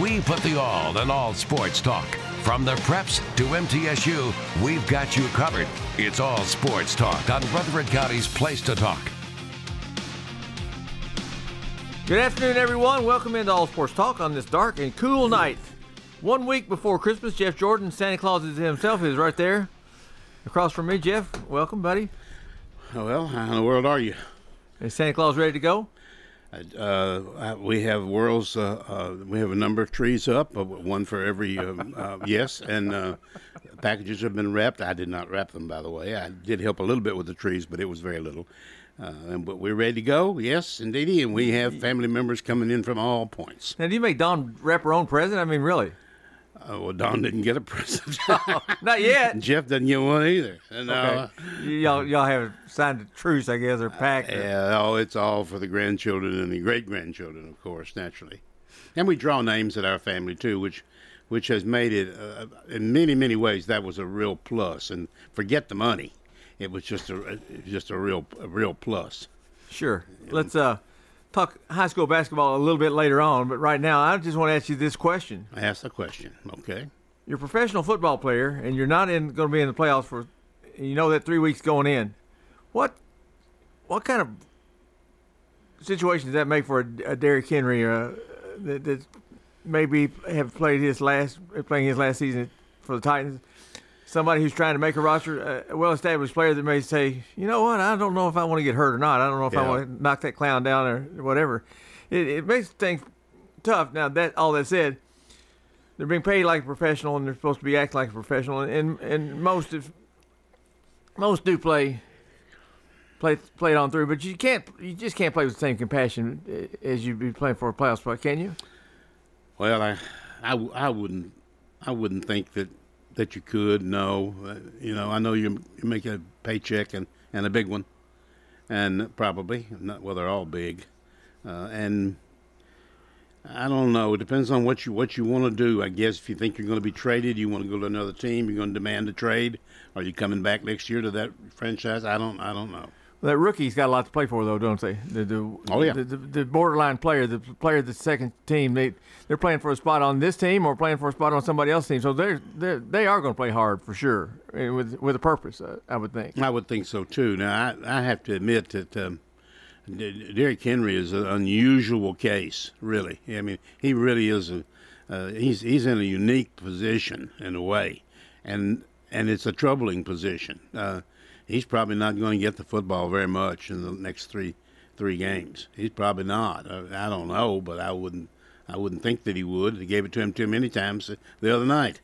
We put the all in all sports talk. From the preps to MTSU, we've got you covered. It's all sports talk on Rutherford County's Place to Talk. Good afternoon, everyone. Welcome into All Sports Talk on this dark and cool night. One week before Christmas, Jeff Jordan, Santa Claus is himself, is right there across from me. Jeff, welcome, buddy. Oh, well, how in the world are you? Is Santa Claus ready to go? Uh, we have worlds. Uh, uh, we have a number of trees up, uh, one for every um, uh, yes, and uh, packages have been wrapped. I did not wrap them, by the way. I did help a little bit with the trees, but it was very little. and, but we're ready to go. Yes, indeedy, and we have family members coming in from all points. Now, do you make Don wrap her own present? I mean, really? Uh, well, Don didn't get a present. Not yet. Jeff doesn't get one either. And, okay. y'all, y'all have signed a truce, I guess, or pact. Uh, yeah, oh, it's all for the grandchildren and the great grandchildren, of course, naturally. And we draw names at our family too, which, which has made it, uh, in many, many ways, that was a real plus. And forget the money, it was just a, just a real, a real plus. Sure. Let's uh talk high school basketball a little bit later on, but right now I just want to ask you this question. I ask the question, okay? You're a professional football player, and you're not in going to be in the playoffs for. You know that three weeks going in. What, what kind of situation does that make for a, a Derrick Henry uh, that, that maybe have played his last playing his last season for the Titans? Somebody who's trying to make a roster, uh, a well-established player that may say, you know what, I don't know if I want to get hurt or not. I don't know if yeah. I want to knock that clown down or whatever. It, it makes things tough. Now that all that said, they're being paid like a professional and they're supposed to be acting like a professional, and and most of most do play play play it on through, but you can't you just can't play with the same compassion uh, as you'd be playing for a playoff spot, can you? Well, I I, I wouldn't I wouldn't think that that you could. No, uh, you know, I know you, you make a paycheck and, and a big one, and probably not. Well, they're all big, uh, and I don't know. It depends on what you what you want to do. I guess if you think you're going to be traded, you want to go to another team. You're going to demand a trade. Are you coming back next year to that franchise? I don't. I don't know that rookie's got a lot to play for, though, don't they? The, the, oh yeah. The, the, borderline player, the player of the second team, they they're playing for a spot on this team or playing for a spot on somebody else's team. So they're, they're they are going to play hard for sure, eh, with with a purpose. Uh, I would think. I would think so too. Now I I have to admit that. Um, Derrick Henry is an unusual case, really. I mean, he really is a uh, he's he's in a unique position in a way, and and it's a troubling position. Uh, he's probably not going to get the football very much in the next three three games. He's probably not. I, I don't know, but I wouldn't I wouldn't think that he would. They gave it to him too many times the other night,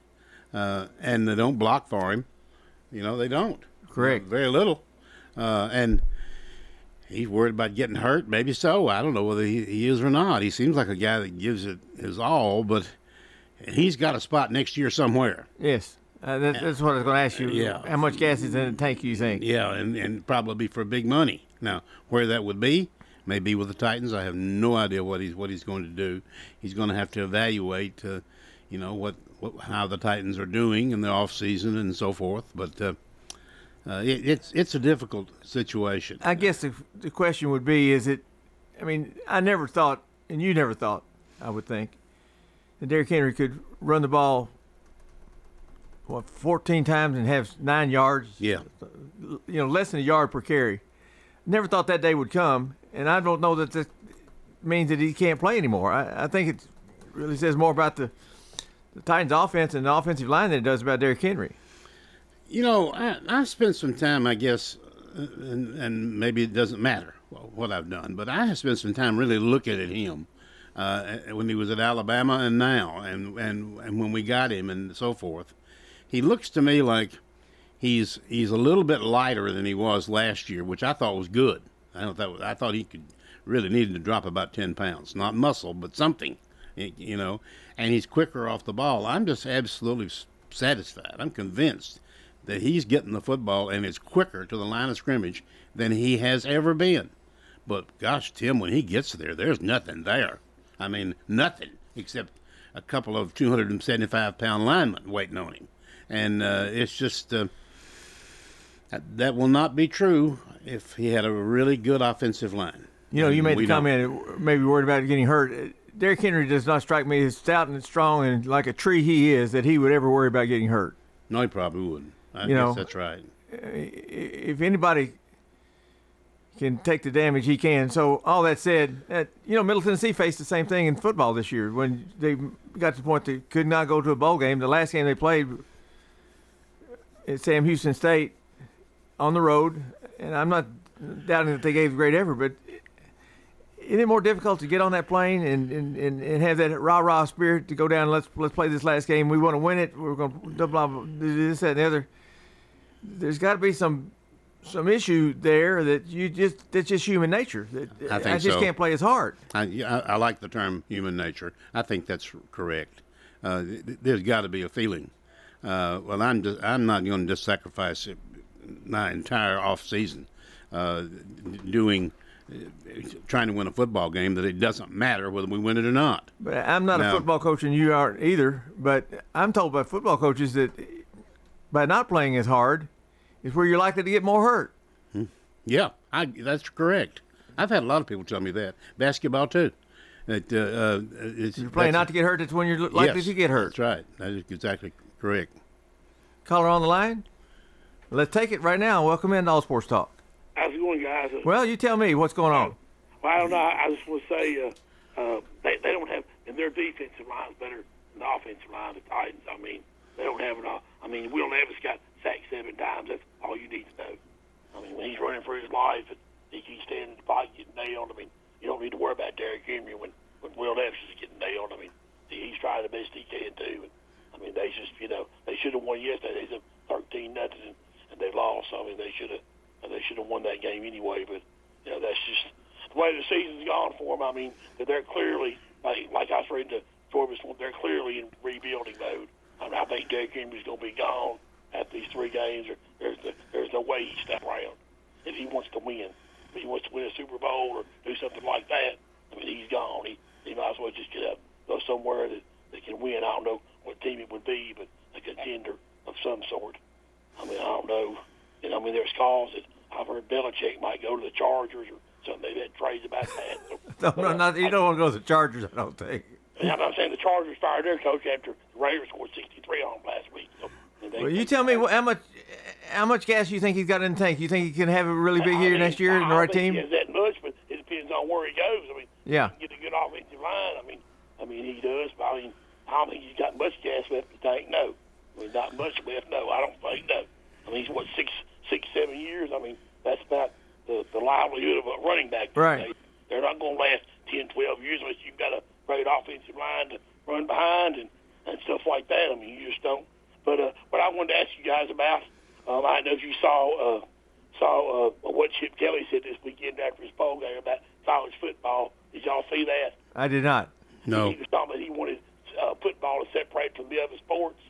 uh, and they don't block for him. You know they don't. Correct. very little, uh, and he's worried about getting hurt. Maybe so. I don't know whether he, he is or not. He seems like a guy that gives it his all, but he's got a spot next year somewhere. Yes. Uh, that, that's what I was going to ask you. Yeah. How much gas is in the tank, you think? Yeah, and, and probably for big money. Now, where that would be, maybe with the Titans, I have no idea what he's what he's going to do. He's going to have to evaluate, uh, you know, what, what how the Titans are doing in the off season and so forth. But uh, uh, it, it's it's a difficult situation. I guess the, the question would be: Is it? I mean, I never thought, and you never thought, I would think, that Derrick Henry could run the ball what 14 times and have nine yards. Yeah. You know, less than a yard per carry. Never thought that day would come, and I don't know that this means that he can't play anymore. I, I think it really says more about the, the Titans' offense and the offensive line than it does about Derrick Henry. You know, I, I spent some time, I guess, and, and maybe it doesn't matter what I've done, but I have spent some time really looking at him uh, when he was at Alabama and now, and, and, and when we got him and so forth. He looks to me like he's he's a little bit lighter than he was last year, which I thought was good. I don't thought I thought he could really needed to drop about ten pounds, not muscle, but something, you know. And he's quicker off the ball. I'm just absolutely satisfied. I'm convinced that he's getting the football and is quicker to the line of scrimmage than he has ever been. But gosh, Tim, when he gets there, there's nothing there. I mean, nothing except a couple of 275 pound linemen waiting on him. And uh, it's just uh, that will not be true if he had a really good offensive line. You know, you made the comment, maybe worried about getting hurt. Derrick Henry does not strike me as stout and strong and like a tree he is that he would ever worry about getting hurt. No, he probably wouldn't. I you know, that's right. If anybody can take the damage, he can. So all that said, that, you know, Middle Tennessee faced the same thing in football this year when they got to the point they could not go to a bowl game. The last game they played at Sam Houston State on the road, and I'm not doubting that they gave a great effort, but isn't it more difficult to get on that plane and, and, and, and have that rah rah spirit to go down? Let's let's play this last game. We want to win it. We're going to blah blah this that and the other. There's got to be some some issue there that you just that's just human nature. That I, think I just so. can't play as hard. I, I, I, like the term human nature. I think that's correct. Uh, there's got to be a feeling. Uh, well, I'm just, I'm not going to just sacrifice my entire off season uh, doing trying to win a football game that it doesn't matter whether we win it or not. But I'm not now, a football coach, and you aren't either. But I'm told by football coaches that by not playing as hard is where you're likely to get more hurt. Hmm. Yeah, I, that's correct. I've had a lot of people tell me that. Basketball too. That uh, uh, you're playing not to get hurt. That's when you're likely yes, to get hurt. That's right. That is exactly correct. Caller on the line. Let's take it right now. Welcome in to All Sports Talk. How's it going, guys? Well, you tell me what's going on. Well, I don't know. I just want to say uh, uh, they they don't have and their defensive line's better than the offensive line. The Titans. I mean, they don't have it all. I mean, Will Levis got sacked seven times. That's all you need to know. I mean, when he's running for his life and he keeps standing in the pocket getting nailed. I mean, you don't need to worry about Derrick Henry when when Will Levis is getting nailed. I mean, he's trying the best he can too. And, I mean, they just you know they should have won yesterday. They thirteen nothing and they lost. I mean, they should have they should have won that game anyway. But you know, that's just the way the season's gone for them. I mean, they're clearly like like I was reading to Forbes, they're clearly in rebuilding mode. I, mean, I think Derrick Henry's going to be gone after these three games. Or there's the, there's no way he step around if he wants to win. If he wants to win a Super Bowl or do something like that, I mean, he's gone. He he might as well just get up, go somewhere that that can win. I don't know team it would be, but a contender of some sort. I mean, I don't know. And I mean, there's calls that I've heard Belichick might go to the Chargers or something. They've had trades about that. no, no, not, you don't want to go to the Chargers, I don't think. I'm saying the Chargers fired their coach after the Raiders scored 63 on them last week. So, well, you tell me how much how much gas you think he's got in the tank. You think he can have a really big I year mean, next year in the right team? He has that much, but it depends on where he goes. I mean, yeah, get a good offensive line. I mean, I mean he does. But I mean, I don't think he's got much gas left in the tank. No, I mean not much left. No, I don't think no. I mean he's what six six seven years. I mean that's not the the livelihood of a running back. Right. They're not going to last 10, 12 years unless you've got a great offensive line to run behind and and stuff like that. I mean, you just don't. But uh, what I wanted to ask you guys about, um, I know if you saw uh, saw uh, what Chip Kelly said this weekend after his bowl game about college football. Did y'all see that? I did not. No. He was talking about he wanted uh, football to separate from the other sports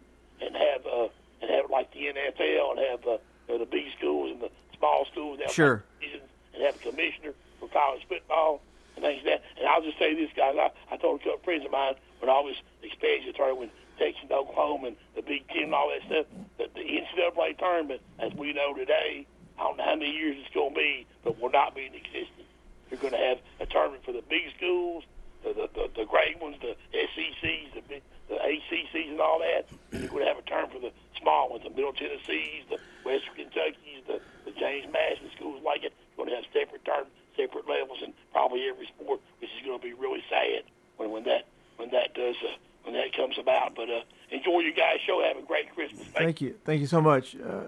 and have uh, and have like the NFL and have uh, the B schools and the small schools. Have sure. And have a commissioner for college football and things like that. And I'll just say this, guys. I, I told a couple friends of mine when all this expansion started, when Texas and Oklahoma and the Big Ten and all that stuff, that the NCAA tournament, as we know today, I don't know how many years it's going to be, but will not be in existence. You're going to have a tournament for the big schools, the the, the, the great ones, the SECs, the the ACCs, and all that. You're going to have a tournament for the small ones, the Middle Tennessees, the Western Kentuckies, the, the James Madison schools like it. You're going to have separate tournaments, separate levels, in probably every sport, which is going to be really sad when when that when that does. Uh, when that comes about, but uh, enjoy your guys' show. Have a great Christmas. Thank, Thank you. Thank you so much. Uh,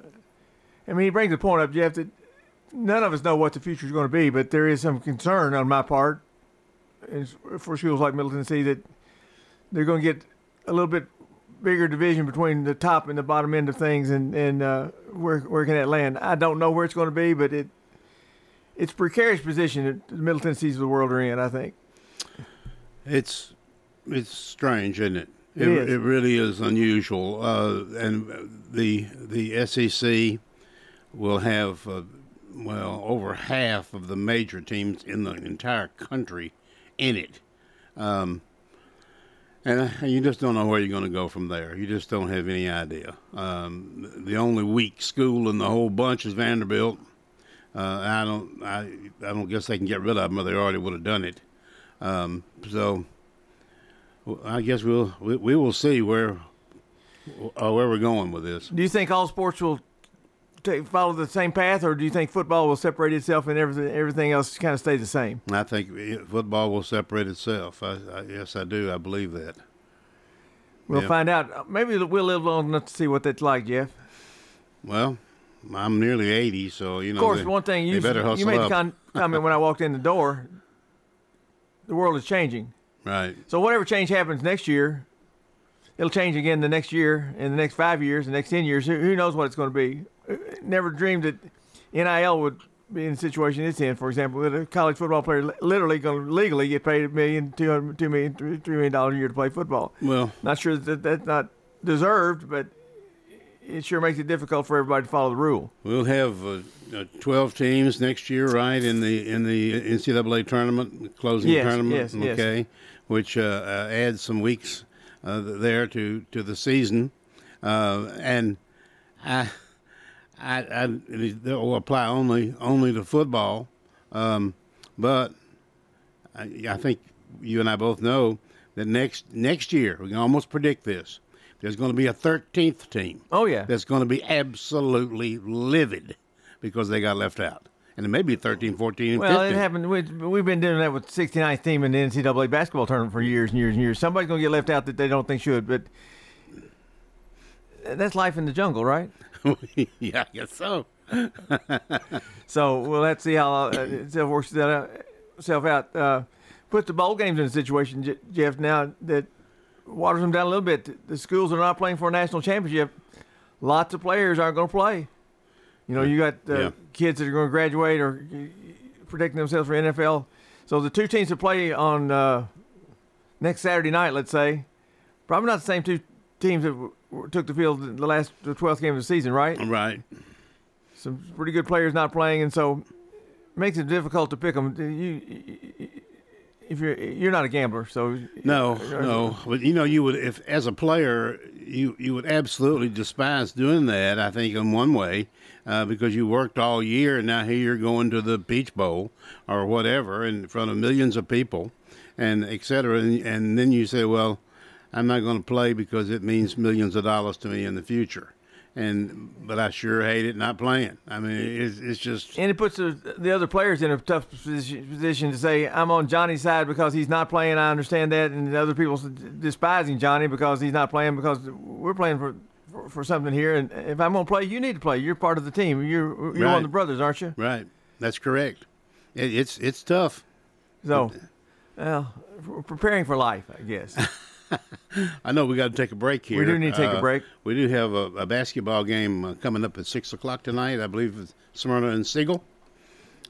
I mean, he brings the point up, Jeff, that none of us know what the future is going to be, but there is some concern on my part for schools like Middle Tennessee that they're going to get a little bit bigger division between the top and the bottom end of things, and and uh, where where can that land? I don't know where it's going to be, but it it's precarious position that the Middle Tennessees of the world are in. I think it's it's strange, isn't it? It, it, it really is unusual, uh, and the the SEC will have uh, well over half of the major teams in the entire country in it. Um, and you just don't know where you're going to go from there. You just don't have any idea. Um, the only weak school in the whole bunch is Vanderbilt. Uh, I don't, I, I don't guess they can get rid of them, or they already would have done it. Um, so, I guess we'll we, we will see where uh, where we're going with this. Do you think all sports will take, follow the same path, or do you think football will separate itself and everything everything else kind of stay the same? I think football will separate itself. I, I yes, I do. I believe that. We'll Yeah. find out. Maybe we'll live long enough to see what that's like, Jeff. Well, I'm nearly eighty, so you know. Of course, they, one thing you they better hustle you made up. the con- comment when I walked in the door. The world is changing. Right. So whatever change happens next year, it'll change again the next year, in the next five years, the next ten years. Who, who knows what it's going to be? Never dreamed that NIL would be in the situation it's in. For example, that a college football player literally going to legally get paid a million, two hundred, two million, three million dollars a year to play football. Well, Not sure that that's not deserved, but it sure makes it difficult for everybody to follow the rule. we'll have uh, uh, twelve teams next year, right? In the in the NCAA tournament, closing Yes, tournament. yes, yes. Which uh, uh, adds some weeks uh, there to to the season, uh, and I, I, I it will apply only only to football, um, but I, I think you and I both know that next next year we can almost predict this. There's going to be a 13th team Oh yeah, that's going to be absolutely livid because they got left out. And it may be 13, 14, and Well, 15. it happened. We, we've been doing that with 69th team in the NCAA basketball tournament for years and years and years. Somebody's going to get left out that they don't think should, but that's life in the jungle, right? yeah, I guess so. So we'll have to see how uh, itself works that out, itself out. Uh, put the bowl games in a situation, Jeff, now that waters them down a little bit. The schools are not playing for a national championship, lots of players aren't going to play. You know, you got uh, Yeah. kids that are going to graduate or uh, protecting themselves for NFL. So the two teams that play on uh, next Saturday night, let's say, probably not the same two teams that w- w- took the field in the last the 12th game of the season, right? Right. some pretty good players not playing, and so it makes it difficult to pick them. You, if you're you're not a gambler, so No, no. But, you know, you would, if as a player, you, you would absolutely despise doing that, I think, in one way, uh, because you worked all year and now here you're going to the Peach Bowl or whatever in front of millions of people and et cetera. And, and then you say, well, I'm not going to play because it means millions of dollars to me in the future. And but I sure hate it not playing. I mean, it's, it's just and it puts the, the other players in a tough position, position to say, "I'm on Johnny's side because he's not playing." I understand that, and the other people despising Johnny because he's not playing because we're playing for. For, for something here, and if I'm gonna play, you need to play. You're part of the team. You're you're one of the brothers, aren't you? right. That's correct. It, it's it's tough. So, well, we're preparing for life, I guess. I know we got to take a break here. We do need to take a Uh, break. We do have a, a basketball game uh, coming up at six o'clock tonight. I believe it's Smyrna and Siegel.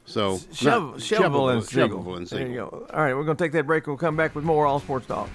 So Shovel, not- Shovel and Siegel. Shovel and There you go. All right, we're going to take that break. We'll come back with more All Sports Talk.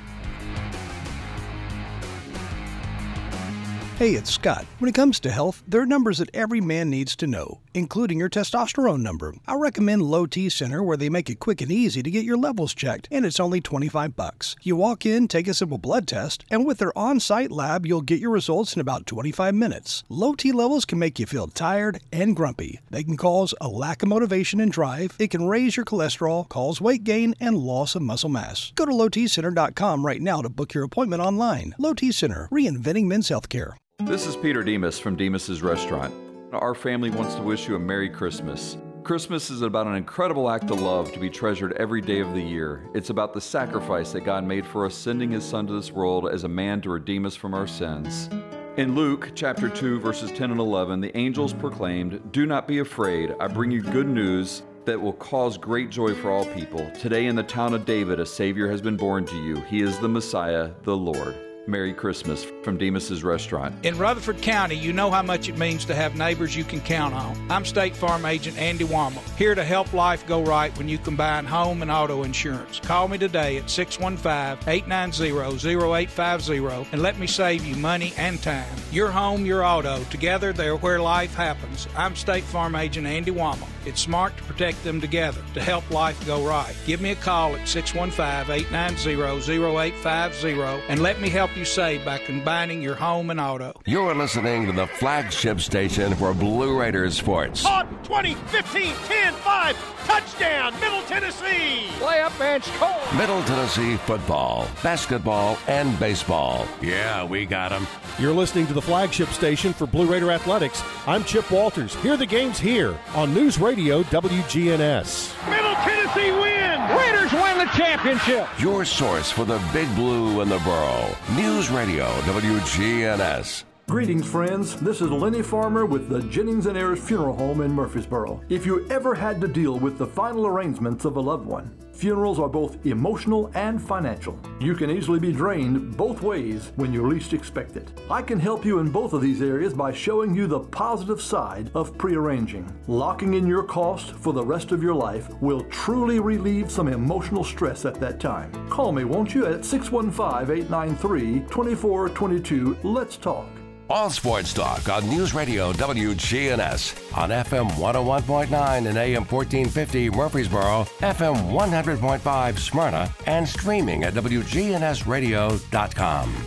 Hey, it's Scott. When it comes to health, there are numbers that every man needs to know, including your testosterone number. I recommend Low T Center where they make it quick and easy to get your levels checked, and it's only 25 bucks. You walk in, take a simple blood test, and with their on-site lab, you'll get your results in about 25 minutes. Low T levels can make you feel tired and grumpy. They can cause a lack of motivation and drive. It can raise your cholesterol, cause weight gain, and loss of muscle mass. Go to lowtcenter.com right now to book your appointment online. Low T Center, reinventing men's healthcare. This is Peter Demos from Demos's Restaurant. Our family wants to wish you a Merry Christmas. Christmas is about an incredible act of love to be treasured every day of the year. It's about the sacrifice that God made for us, sending His Son to this world as a man to redeem us from our sins. In Luke chapter 2, verses 10 and 11, the angels proclaimed, Do not be afraid. I bring you good news that will cause great joy for all people. Today in the town of David, a Savior has been born to you. He is the Messiah, the Lord. Merry Christmas from Demos's Restaurant. In Rutherford County, you know how much it means to have neighbors you can count on. I'm State Farm Agent Andy Womack, here to help life go right when you combine home and auto insurance. Call me today at 615-890-0850 and let me save you money and time. Your home, your auto, together they're where life happens. I'm State Farm Agent Andy Womack. It's smart to protect them together to help life go right. Give me a call at 615-890-0850 and let me help you save by combining your home and auto. You're listening to the flagship station for Blue Raiders sports. On 20, 15, 10, 5, touchdown, Middle Tennessee. Play up, bench, Cole. Middle Tennessee football, basketball, and baseball. Yeah, we got them. You're listening to the flagship station for Blue Raider Athletics. I'm Chip Walters. Hear the games here on News Radio WGNS. Middle Tennessee win. Raiders win the championship. Your source for the big blue and the borough. News Radio WGNS. Greetings, friends. This is Lenny Farmer with the Jennings and Ayers Funeral Home in Murfreesboro. If you ever had to deal with the final arrangements of a loved one, funerals are both emotional and financial. You can easily be drained both ways when you least expect it. I can help you in both of these areas by showing you the positive side of prearranging. Locking in your cost for the rest of your life will truly relieve some emotional stress at that time. Call me, won't you, at 615 893 2422. Let's talk. All sports talk on News Radio WGNS on FM 101.9 and AM 1450 Murfreesboro, FM 100.5 Smyrna, and streaming at WGNSradio.com.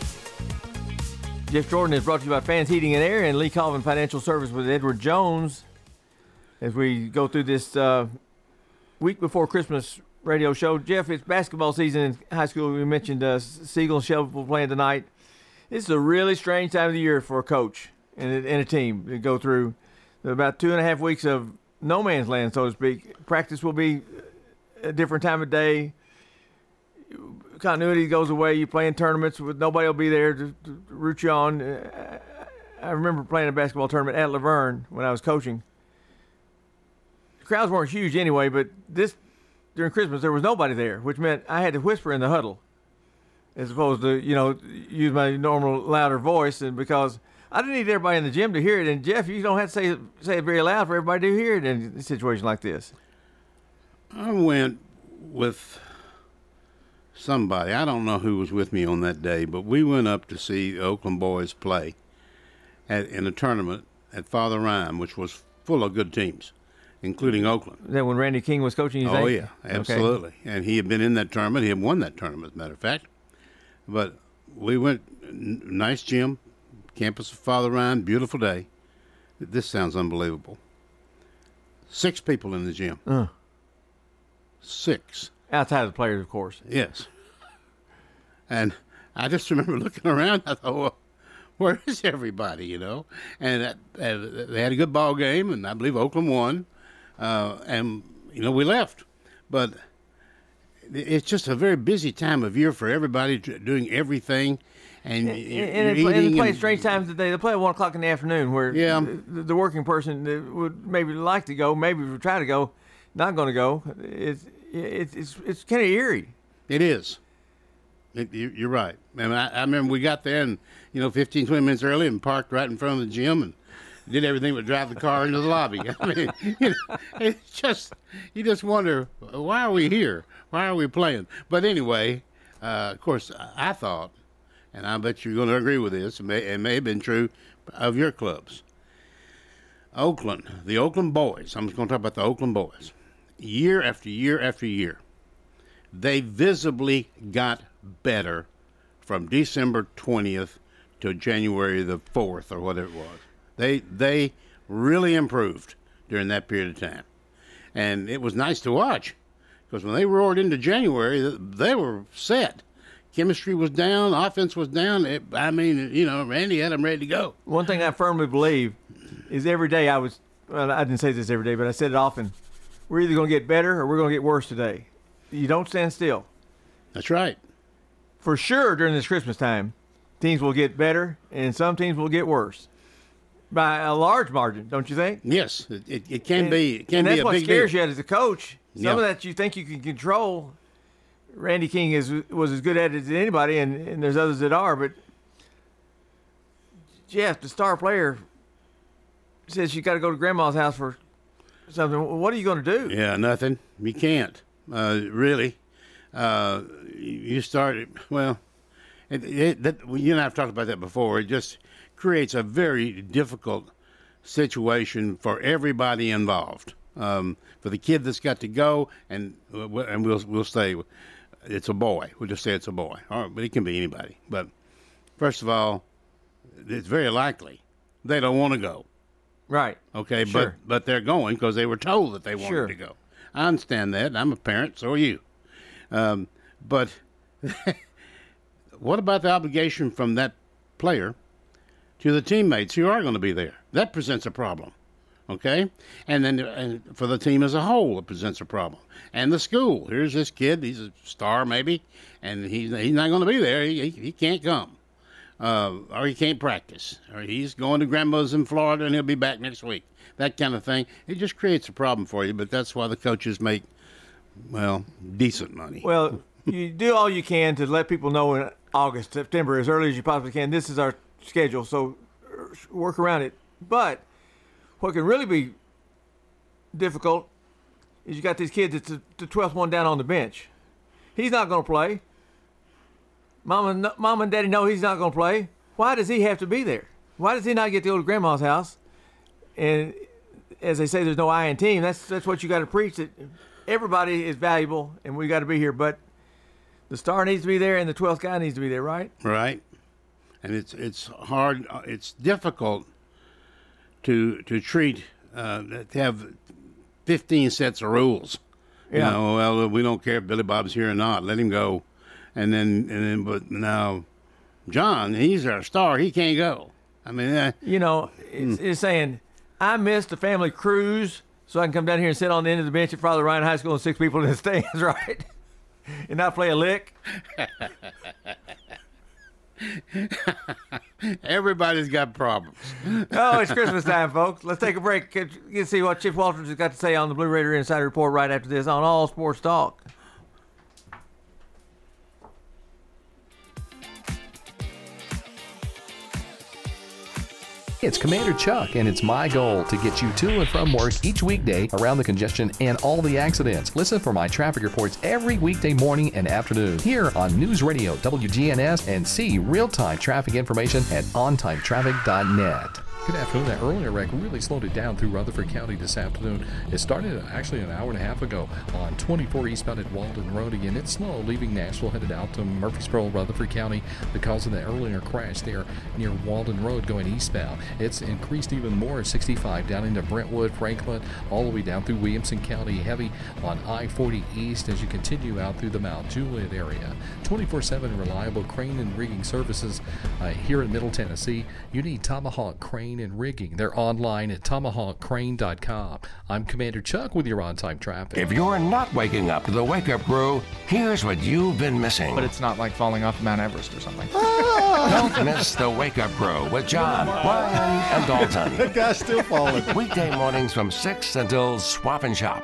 Jeff Jordan is brought to you by Fans Heating and Air and Lee Colvin Financial Service with Edward Jones. As we go through this uh, week before Christmas radio show, Jeff, it's basketball season in high school. We mentioned uh, Siegel and Shelbyville playing tonight. This is a really strange time of the year for a coach and a, and a team to go through. About two and a half weeks of no man's land, so to speak. Practice will be a different time of day. Continuity goes away. You play in tournaments with nobody will be there to, to root you on. I remember playing a basketball tournament at La Vergne when I was coaching. The crowds weren't huge anyway, but this during Christmas there was nobody there, which meant I had to whisper in the huddle as opposed to you know use my normal louder voice, and because I didn't need everybody in the gym to hear it. And Jeff, you don't have to say say it very loud for everybody to hear it in a situation like this. I went with somebody. I don't know who was with me on that day, but we went up to see the Oakland boys play at, in a tournament at Father Ryan which was full of good teams, including Oakland. Is that when Randy King was coaching you? Oh think? yeah, absolutely. Okay. And he had been in that tournament. He had won that tournament, as a matter of fact. But we went, nice gym, campus of Father Ryan, beautiful day. This sounds unbelievable. Six people in the gym. Uh. Six. Outside of the players, of course. Yes. And I just remember looking around. I thought, well, where is everybody? You know, and uh, they had a good ball game, and I believe Oakland won. Uh, and you know, we left, but it's just a very busy time of year for everybody doing everything. And, and, and, and they play strange times today. They play at one o'clock in the afternoon, where yeah. the, the working person would maybe like to go, maybe would try to go, not going to go. It's it's it's, it's kind of eerie. It is. It, you're right. And I, I remember we got there and you know 15, 20 minutes early and parked right in front of the gym and did everything but drive the car into the lobby. I mean, you know, it's just you just wonder why are we here? Why are we playing? But anyway, uh, of course, I thought, and I bet you're going to agree with this. It may, it may have been true of your clubs. Oakland, the Oakland boys. I'm just going to talk about the Oakland boys. Year after year after year, they visibly got better from December 20th to January the 4th or whatever it was. They they really improved during that period of time, and it was nice to watch because when they roared into January, they were set. Chemistry was down, offense was down. It, I mean, you know, Randy had them ready to go. One thing I firmly believe is every day I was, well, I didn't say this every day, but I said it often. We're either going to get better or we're going to get worse today. You don't stand still. That's right. For sure, during this Christmas time, teams will get better and some teams will get worse by a large margin, don't you think? Yes, it, it, it can and, be. It can and be that's a what big scares deal. you as a coach. Some Yeah. of that you think you can control. Randy King is was as good at it as anybody, and, and there's others that are. But Jeff, the star player, says you got to go to grandma's house for something. What are you going to do? Yeah, nothing. You can't uh, really. Uh, you start well. It, it, that, well, you and I have talked about that before. It just creates a very difficult situation for everybody involved. Um, for the kid that's got to go, and uh, and we'll we'll say it's a boy. We'll just say it's a boy, All right, but it can be anybody. But first of all, it's very likely they don't want to go. Right. Okay, Sure. but but they're going because they were told that they wanted Sure. to go. I understand that. I'm a parent, so are you. Um, but what about the obligation from that player to the teammates who are going to be there? That presents a problem. Okay, and then and for the team as a whole, it presents a problem. And the school. Here's this kid. He's a star, maybe, and he's he's not going to be there. He, he, can't come uh, or he can't practice, or he's going to grandma's in Florida and he'll be back next week. That kind of thing. It just creates a problem for you, but that's why the coaches make, well, decent money. Well, you do all you can to let people know August, September, as early as you possibly can. This is our schedule, so uh, work around it. But what can really be difficult is you got these kids that's the- the twelfth one down on the bench. He's not going to play. Mom and mom and daddy know he's not going to play. Why does he have to be there? Why does he not get to go to grandma's house? And as they say, there's no I in team. That's that's what you got to preach. That everybody is valuable, and we got to be here. But the star needs to be there, and the twelfth guy needs to be there, right? right? And it's it's hard. It's difficult to to treat uh, to have fifteen sets of rules. Yeah. You know, well, we don't care if Billy Bob's here or not. Let him go. And then and then, but now, John, he's our star. He can't go. I mean, uh, You know, it's, it's saying I missed the family cruise, so I can come down here and sit on the end of the bench at Father Ryan High School and six people in the stands, right? and not play a lick. everybody's got problems. Oh, it's Christmas time, folks. Let's take a break. You to see what Chip Walters has got to say on the Blue Raider Insider Report right after this on All Sports Talk. It's Commander Chuck, and it's my goal to get you to and from work each weekday around the congestion and all the accidents. Listen for my traffic reports every weekday morning and afternoon here on News Radio WGNS and see real time traffic information at ontimetraffic.net. Good afternoon. That earlier wreck really slowed it down through Rutherford County this afternoon. It started actually an hour and a half ago on 24 eastbound at Waldron Road. Again, it's slow leaving Nashville headed out to Murfreesboro, Rutherford County because of the earlier crash there near Waldron Road going eastbound. It's increased even more at 65 down into Brentwood, Franklin, all the way down through Williamson County. Heavy on I 40 east as you continue out through the Mount Juliet area. 24 7 reliable crane and rigging services uh, here in Middle Tennessee. You need Tomahawk Crane and Rigging. They're online at tomahawkcrane.com. I'm Commander Chuck with your on time traffic. If you're not waking up to the wake up crew, here's what you've been missing. But it's not like falling off Mount Everest or something. Ah. Don't miss the wake up crew with John, Brian, and Dalton. That guy's still falling. Weekday mornings from 6 until swap and shop.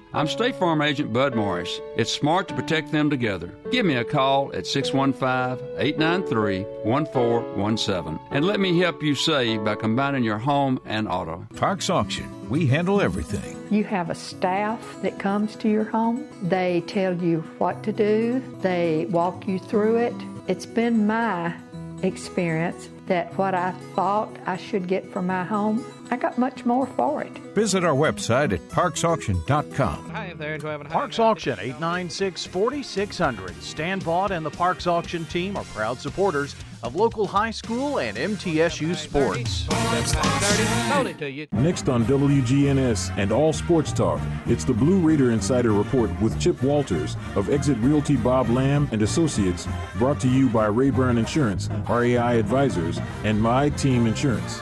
I'm State Farm Agent Bud Morris. It's smart to protect them together. Give me a call at 615 893 1417 and let me help you save by combining your home and auto. Parks Auction. We handle everything. You have a staff that comes to your home. They tell you what to do, they walk you through it. It's been my experience that what I thought I should get for my home, I got much more for it. Visit our website at parksauction.com. Hi there, do I have a Parks Auction, 896 4600. Stan Vaught and the Parks Auction team are proud supporters of local high school and MTSU sports. Next on WGNS and All Sports Talk, it's the Blue Raider Insider Report with Chip Walters of Exit Realty Bob Lamb and Associates, brought to you by Rayburn Insurance, RAI Advisors, and My Team Insurance.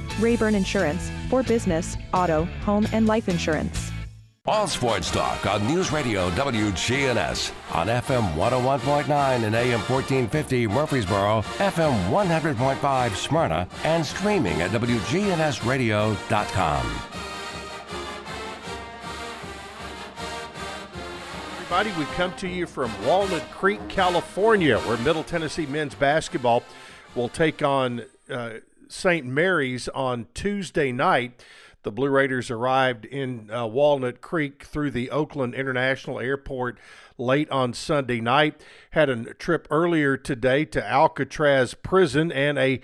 Rayburn Insurance, for business, auto, home, and life insurance. All Sports Talk on News Radio WGNS on FM 101.9 and AM 1450 Murfreesboro, FM 100.5 Smyrna, and streaming at WGNSradio.com. Everybody, we come to you from Walnut Creek, California, where Middle Tennessee men's basketball will take on uh, St. Mary's on Tuesday night. The Blue Raiders arrived in uh, Walnut Creek through the Oakland International Airport late on Sunday night. Had a trip earlier today to Alcatraz Prison and a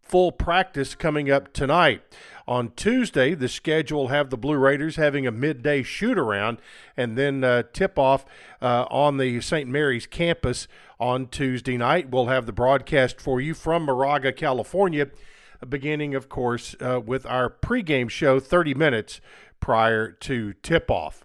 full practice coming up tonight. On Tuesday, the schedule have the Blue Raiders having a midday shoot around and then uh, tip off uh, on the St. Mary's campus on Tuesday night. We'll have the broadcast for you from Moraga, California beginning, of course, uh, with our pregame show 30 minutes prior to tip off.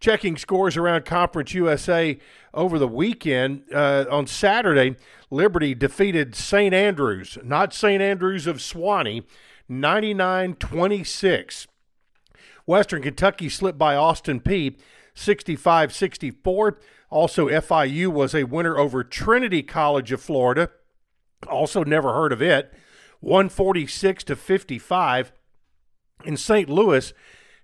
Checking scores around Conference USA over the weekend. Uh, on Saturday, Liberty defeated St. Andrews, not St. Andrews of Sewanee, 99 26. Western Kentucky slipped by Austin Peay 65 64. Also, FIU was a winner over Trinity College of Florida. Also, never heard of it. 146 to 55. In St. Louis,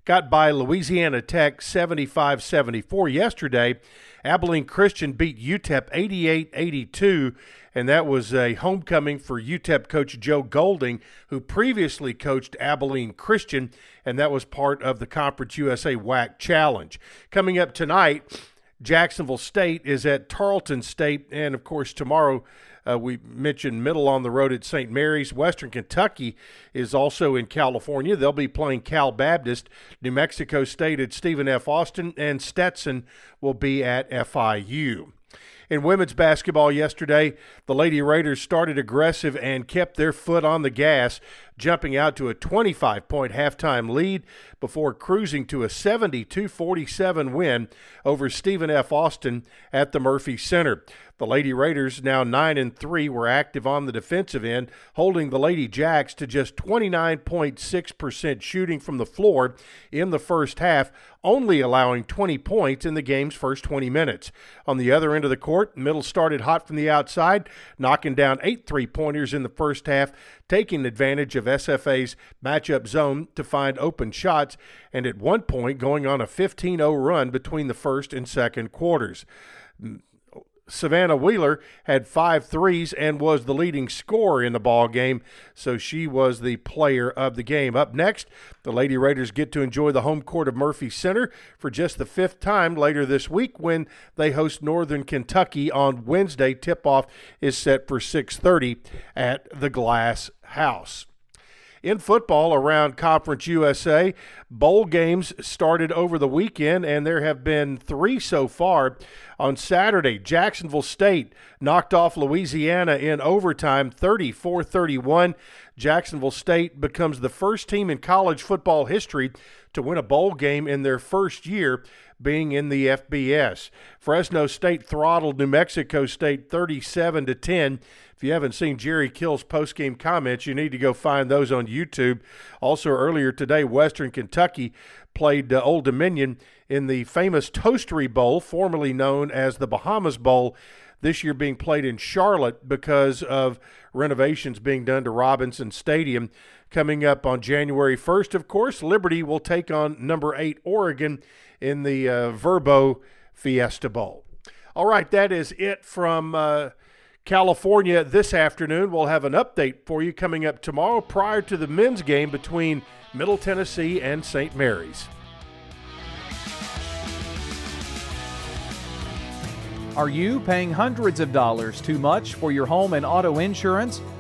got by Louisiana Tech 75 74 yesterday. Abilene Christian beat UTEP 88 82, and that was a homecoming for UTEP coach Joe Golding, who previously coached Abilene Christian, and that was part of the Conference USA WAC Challenge. Coming up tonight, Jacksonville State is at Tarleton State, and of course, tomorrow uh, we mentioned middle on the road at St. Mary's. Western Kentucky is also in California. They'll be playing Cal Baptist. New Mexico State at Stephen F. Austin, and Stetson will be at FIU. In women's basketball yesterday, the Lady Raiders started aggressive and kept their foot on the gas, jumping out to a 25 point halftime lead before cruising to a 72 47 win over Stephen F. Austin at the Murphy Center. The Lady Raiders, now 9 and 3, were active on the defensive end, holding the Lady Jacks to just 29.6% shooting from the floor in the first half, only allowing 20 points in the game's first 20 minutes. On the other end of the court, Middle started hot from the outside, knocking down eight three pointers in the first half, taking advantage of SFA's matchup zone to find open shots, and at one point going on a 15 0 run between the first and second quarters. Savannah Wheeler had five threes and was the leading scorer in the ball game, so she was the player of the game. Up next, the Lady Raiders get to enjoy the home court of Murphy Center for just the fifth time later this week when they host Northern Kentucky on Wednesday. Tip-off is set for 6:30 at the Glass House. In football around Conference USA, bowl games started over the weekend, and there have been three so far. On Saturday, Jacksonville State knocked off Louisiana in overtime 34 31. Jacksonville State becomes the first team in college football history to win a bowl game in their first year being in the FBS. Fresno State throttled New Mexico State 37 to 10 if you haven't seen Jerry Kill's post-game comments, you need to go find those on YouTube. Also, earlier today, Western Kentucky played uh, Old Dominion in the famous Toastery Bowl, formerly known as the Bahamas Bowl. This year being played in Charlotte because of renovations being done to Robinson Stadium. Coming up on January 1st, of course, Liberty will take on number eight Oregon in the uh, Vrbo Fiesta Bowl. All right, that is it from. Uh, California this afternoon. We'll have an update for you coming up tomorrow prior to the men's game between Middle Tennessee and St. Mary's. Are you paying hundreds of dollars too much for your home and auto insurance?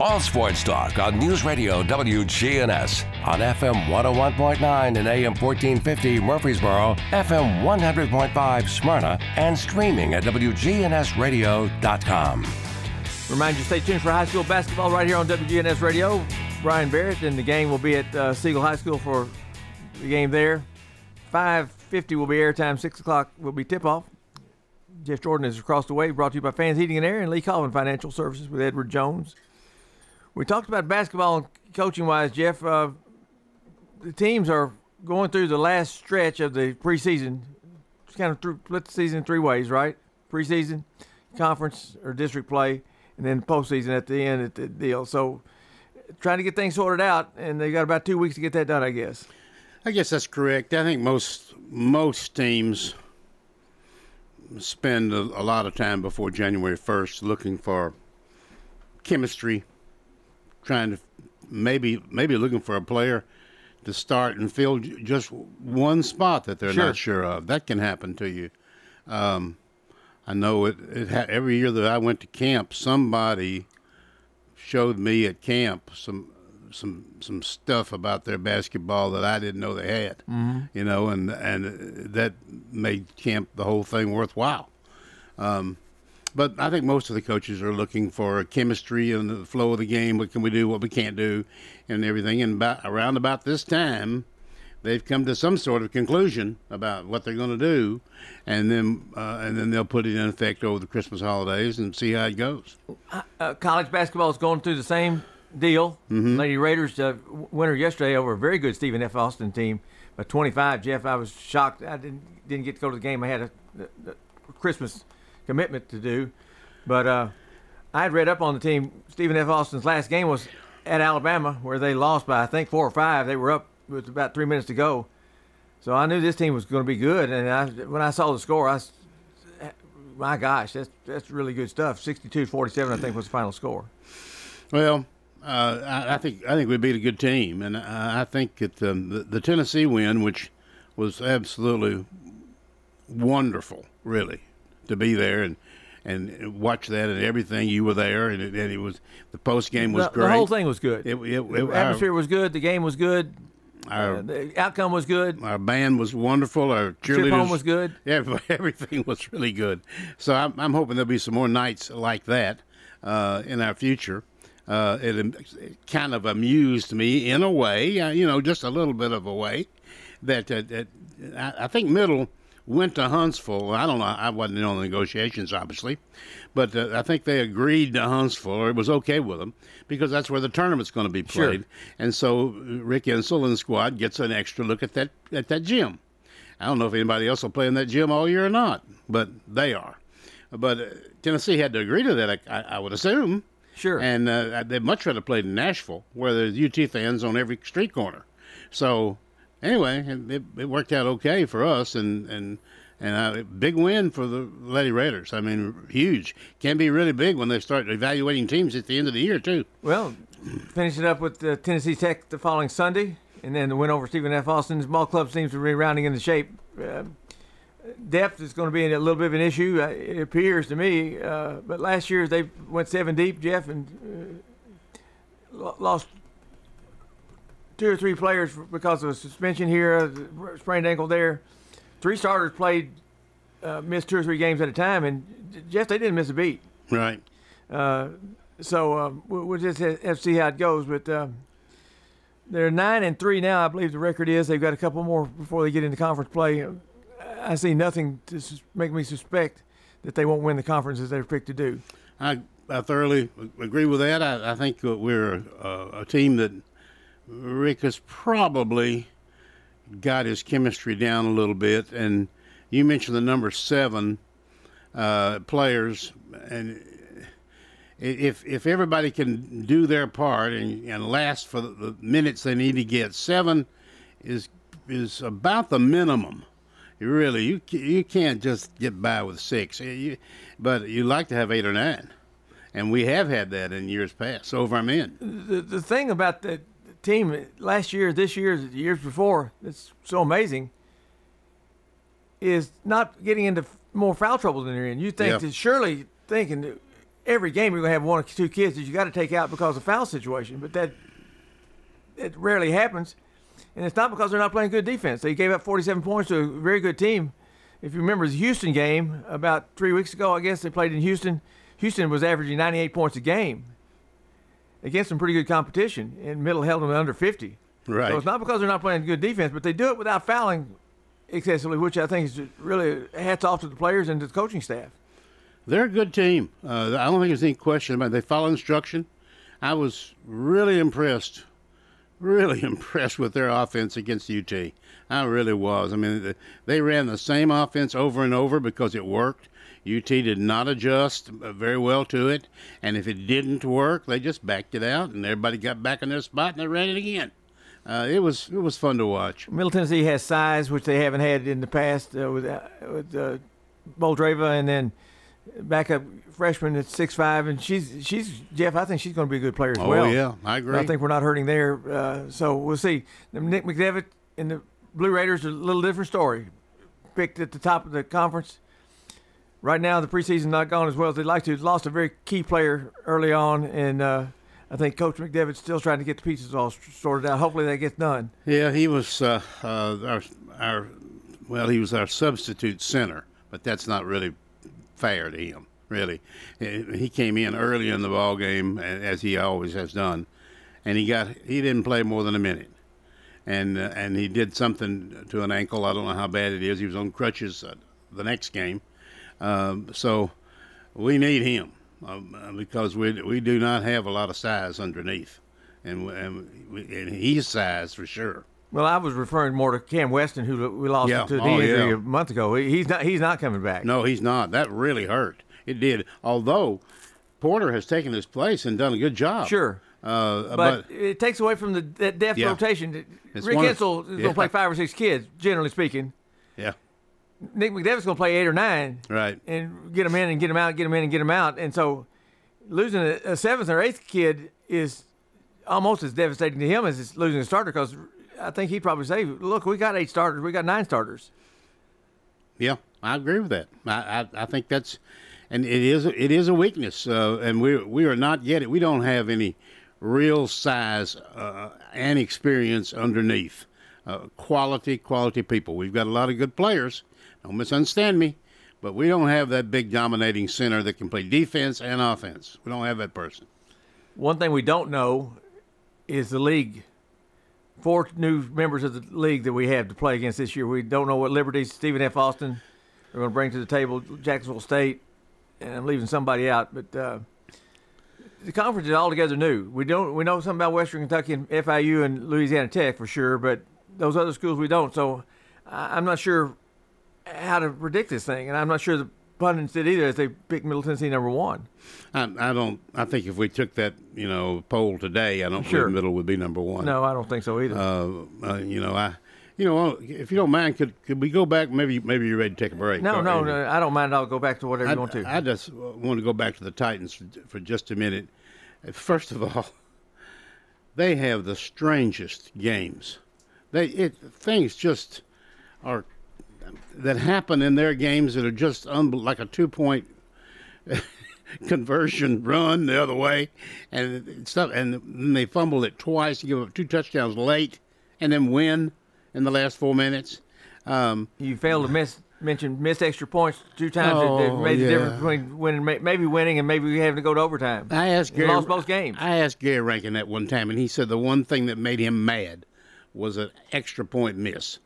All Sports Talk on News Radio WGNS on FM 101.9 and AM 1450 Murfreesboro, FM 100.5 Smyrna, and streaming at WGNSradio.com. Remind you, stay tuned for high school basketball right here on WGNS Radio. Brian Barrett and the game will be at uh, Siegel High School for the game there. 5.50 will be airtime, 6 o'clock will be tip-off. Jeff Jordan is across the way, brought to you by Fans Heating and Air and Lee Colvin Financial Services with Edward Jones. We talked about basketball coaching wise, Jeff. Uh, the teams are going through the last stretch of the preseason. It's kind of through, split the season three ways, right? Preseason, conference or district play, and then postseason at the end of the deal. So trying to get things sorted out, and they got about two weeks to get that done, I guess. I guess that's correct. I think most most teams spend a, a lot of time before January 1st looking for chemistry, trying to maybe maybe looking for a player to start and fill just one spot that they're Sure. not sure of. That can happen to you. Um, I know it. it ha- every year that I went to camp, somebody showed me at camp some some some stuff about their basketball that I didn't know they had. Mhm. You know, and and that made camp the whole thing worthwhile. Um, but I think most of the coaches are looking for chemistry and the flow of the game. What can we do? What we can't do, and everything. And about, around about this time, they've come to some sort of conclusion about what they're going to do, and then uh, and then they'll put it in effect over the Christmas holidays and see how it goes. Uh, college basketball is going through the same deal. Lady Raiders uh, winner yesterday over a very good Stephen F. Austin team by 25. Jeff, I was shocked. I didn't didn't get to go to the game. I had a, a, a Christmas commitment to do, but uh, I had read up on the team. Stephen F. Austin's last game was at Alabama, where they lost by I think four or five. They were up with about three minutes to go, so I knew this team was going to be good. And I, when I saw the score, I my gosh, that's that's really good stuff. 62-47, I think was the final score. Well, uh, I, I think I think we beat a good team, and I, I think that um, the, the Tennessee win, which was absolutely wonderful, really, to be there and and watch that and everything. You were there, and it, and it was the post game was the, great. The whole thing was good. It, it, the atmosphere was good. The game was good. Our, Uh, the outcome was good. Our band was wonderful. Our cheerleaders was good. Yeah, everything was really good. So I'm, I'm hoping there'll be some more nights like that uh, in our future. Uh, it, it kind of amused me in a way, uh, you know, just a little bit of a way. That, uh, that I, I think Middle went to Huntsville. I don't know. I wasn't in on the negotiations, obviously, but uh, I think they agreed to Huntsville, or it was okay with them, because that's where the tournament's going to be Sure. played. And so uh, Rick Insell and squad gets an extra look at that at that gym. I don't know if anybody else will play in that gym all year or not, but they are. But uh, Tennessee had to agree to that, I, I, I would assume. Sure. And uh, they'd much rather play in Nashville, where there's UT fans on every street corner. So anyway, it, it, worked out okay for us, and and and uh, big win for the Lady Raiders. I mean, huge. Can be really big when they start evaluating teams at the end of the year too. Well, finishing up with uh, Tennessee Tech the following Sunday, and then the win over Stephen F. Austin's ball club seems to be rounding into shape. Uh, depth is going to be a little bit of an issue, uh, it appears to me. Uh, but last year they went seven deep, Jeff, and uh, lost two or three players because of a suspension here, sprained ankle there. Three starters played, uh, missed two or three games at a time, and Jeff, they didn't miss a beat. Right. Uh, so um, we'll just have to see how it goes. But um, they're nine and three now, I believe the record is. They've got a couple more before they get into conference play. I see nothing to make me suspect that they won't win the conference as they're picked to do. I, I thoroughly agree with that. I, I think we're a, a team that Rick has probably got his chemistry down a little bit. And you mentioned the number seven uh, players, and if if everybody can do their part and, and last for the minutes they need to get, seven is is about the minimum. Really you you can't just get by with six, you, but you like to have eight or nine, and we have had that in years past. So over our in. The the thing about the team last year, this year, the years before, it's so amazing. Is not getting into more foul trouble than they're in. You think that surely thinking every game you're going to have one or two kids that you got to take out because of foul situation, but that it rarely happens, and it's not because they're not playing good defense. They gave up 47 points to a very good team. If you remember the Houston game about three weeks ago, I guess they played in Houston. Houston was averaging 98 points a game against some pretty good competition, and Middle held them under 50. Right. So it's not because they're not playing good defense, but they do it without fouling excessively, which I think is really hats off to the players and to the coaching staff. They're a good team. Uh, I don't think there's any question about it. They follow instruction. I was really impressed, really impressed with their offense against UT. I really was. I mean, they ran the same offense over and over because it worked. UT did not adjust very well to it, and if it didn't work, they just backed it out, and everybody got back in their spot and they ran it again. Uh, it was it was fun to watch. Middle Tennessee has size, which they haven't had in the past uh, with uh, with uh, Boldyreva, and then backup freshman at six five, and she's she's Jeff. I think she's going to be a good player as oh, well. Oh yeah, I agree. I think we're not hurting there, uh, so we'll see. Nick McDevitt and the Blue Raiders are a little different story. Picked at the top of the conference. Right now, the preseason not gone as well as they'd like to. Lost a very key player early on, and uh, I think Coach McDevitt's still trying to get the pieces all sorted out. Hopefully, that gets done. Yeah, he was uh, uh, our our well, he was our substitute center, but that's not really fair to him. Really, he came in early in the ball game as he always has done, and he got he didn't play more than a minute, and uh, and he did something to an ankle. I don't know how bad it is. He was on crutches uh, the next game, um, so we need him um, because we we do not have a lot of size underneath, and and, we, and he's size for sure. Well, I was referring more to Cam Weston, who we lost yeah. to the oh, injury yeah. a month ago. He's not. He's not coming back. No, he's not. That really hurt. It did. Although Porter has taken his place and done a good job. Sure. Uh, but, but, it takes away from the that depth Yeah. rotation. It's Rick Insell is going to play five or six kids, generally speaking. Yeah. Nick McDevitt's going to play eight or nine. Right. And get him in and get him out, get him in and get him out. And so losing a, a seventh or eighth kid is almost as devastating to him as it's losing a starter because I think he'd probably say, look, we got eight starters. We got nine starters. Yeah, I agree with that. I, I, I think that's, and it is it is a weakness, uh, and we we are not yet. We don't have any real size uh, and experience underneath. Uh, quality, quality people. We've got a lot of good players. Don't misunderstand me, but we don't have that big dominating center that can play defense and offense. We don't have that person. One thing we don't know is the league. Four new members of the league that we have to play against this year. We don't know what liberties Stephen F. Austin are going to bring to the table. Jacksonville State, and I'm leaving somebody out, but uh, the conference is altogether new. We don't we know something about Western Kentucky and FIU and Louisiana Tech for sure, but those other schools we don't. So I'm not sure how to predict this thing, and I'm not sure the pundits did either as they picked Middle Tennessee number one. I, I don't. I think if we took that, you know, poll today, I don't Sure. believe Middle would be number one. No, I don't think so either. Uh, uh, you know, I, you know, if you don't mind, could could we go back? Maybe maybe you're ready to take a break. No, no, no, I don't mind. I'll go back to whatever I, you want to. I just want to go back to the Titans for, for just a minute. First of all, they have the strangest games. They it things just are that happen in their games that are just unbel- like a two point conversion run the other way, and stuff. And they fumbled it twice, to give up two touchdowns late, and then win in the last four minutes. Um, you failed to miss mention missed extra points two times oh, that, made yeah. the difference between winning, maybe winning and maybe having to go to overtime. I asked Gary, lost both games. I asked Gary Rankin that one time, and he said the one thing that made him mad was an extra point miss.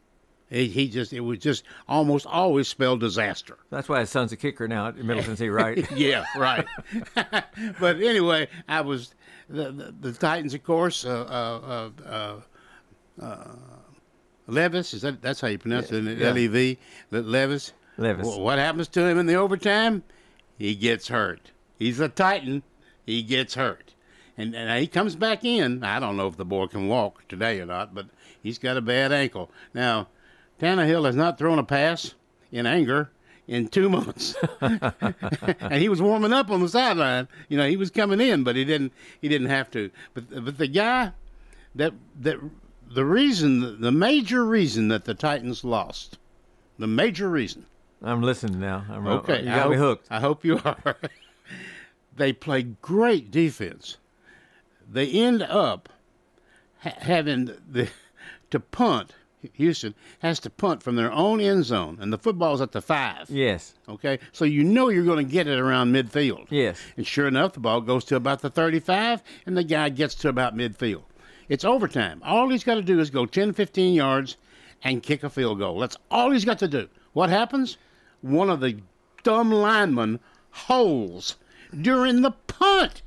He, he just it was just almost always spelled disaster. That's why his son's a kicker now at Middle Tennessee, right? yeah, right. but anyway, I was the the, the Titans, of course. Uh, uh, uh, Levis, is that that's how you pronounce yeah, it? Yeah. L E V. Levis. Levis. What happens to him in the overtime? He gets hurt. He's a Titan. He gets hurt. And, and he comes back in. I don't know if the boy can walk today or not, but he's got a bad ankle. Now, Tannehill has not thrown a pass in anger in two months, and he was warming up on the sideline. You know, he was coming in, but he didn't. He didn't have to. But but the guy that that the reason, the major reason that the Titans lost, the major reason. I'm listening now. I'm okay. You got I hope, me hooked. I hope you are. they play great defense. They end up ha- having the to punt. Houston has to punt from their own end zone, and the football's at the five. Yes. Okay, so you know you're going to get it around midfield. Yes. And sure enough, the ball goes to about the 35, and the guy gets to about midfield. It's overtime. All he's got to do is go 10, 15 yards and kick a field goal. That's all he's got to do. What happens? One of the dumb linemen holes during the punt.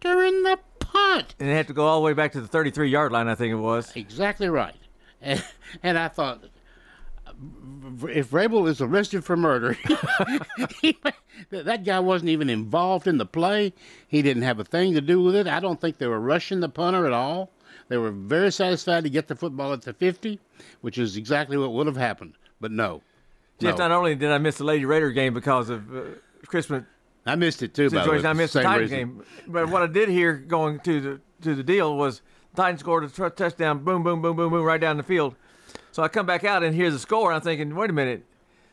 During the punt. And they have to go all the way back to the 33 yard line, I think it was. Exactly right. And, and I thought, if Vrabel is arrested for murder, he, that guy wasn't even involved in the play. He didn't have a thing to do with it. I don't think they were rushing the punter at all. They were very satisfied to get the football at the 50, which is exactly what would have happened. But no. Jeff, no. not only did I miss the Lady Raider game because of uh, Christmas I missed it too. By the way, I missed the same Titans reason. game. But what I did hear going to the to the deal was Titans scored a t- touchdown, boom, boom, boom, boom, boom, right down the field. So I come back out and here's the score. And I'm thinking, wait a minute,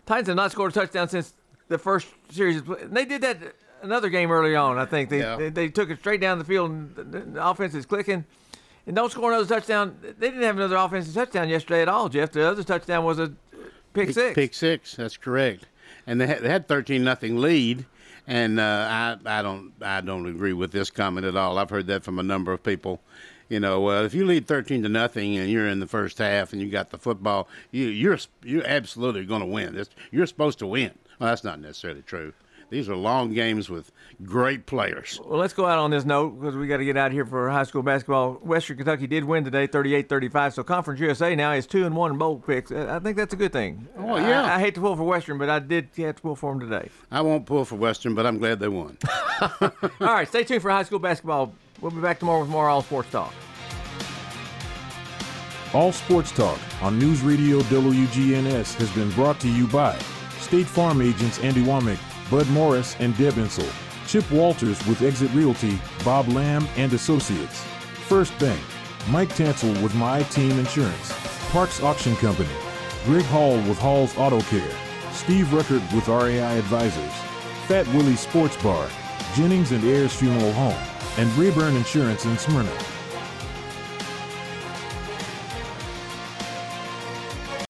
Titans have not scored a touchdown since the first series. And they did that another game early on. I think they Yeah. they, they took it straight down the field, and the, the offense is clicking. And don't score another touchdown. They didn't have another offensive touchdown yesterday at all, Jeff. The other touchdown was a pick six. Pick six. That's correct. And they had, they had thirteen nothing lead. And uh, I I don't I don't agree with this comment at all. I've heard that from a number of people. You know, well, if you lead thirteen to nothing and you're in the first half and you got the football, you, you're you're absolutely going to win. This, you're supposed to win. Well, that's not necessarily true. These are long games with great players. Well, let's go out on this note because we got to get out here for high school basketball. Western Kentucky did win today, 38-35. So Conference USA now is two and one in bowl picks. I think that's a good thing. Oh, yeah. I, I hate to pull for Western, but I did have to pull for them today. I won't pull for Western, but I'm glad they won. All right, stay tuned for high school basketball. We'll be back tomorrow with more All Sports Talk. All Sports Talk on News Radio WGNS has been brought to you by State Farm agents Andy Womack, Bud Morris, and Deb Insel. Chip Walters with Exit Realty, Bob Lamb and Associates. First Bank, Mike Tansel with My Team Insurance, Parks Auction Company, Greg Hall with Hall's Auto Care, Steve Ruckert with RAI Advisors, Fat Willie Sports Bar, Jennings and Ayers Funeral Home, and Reburn Insurance in Smyrna.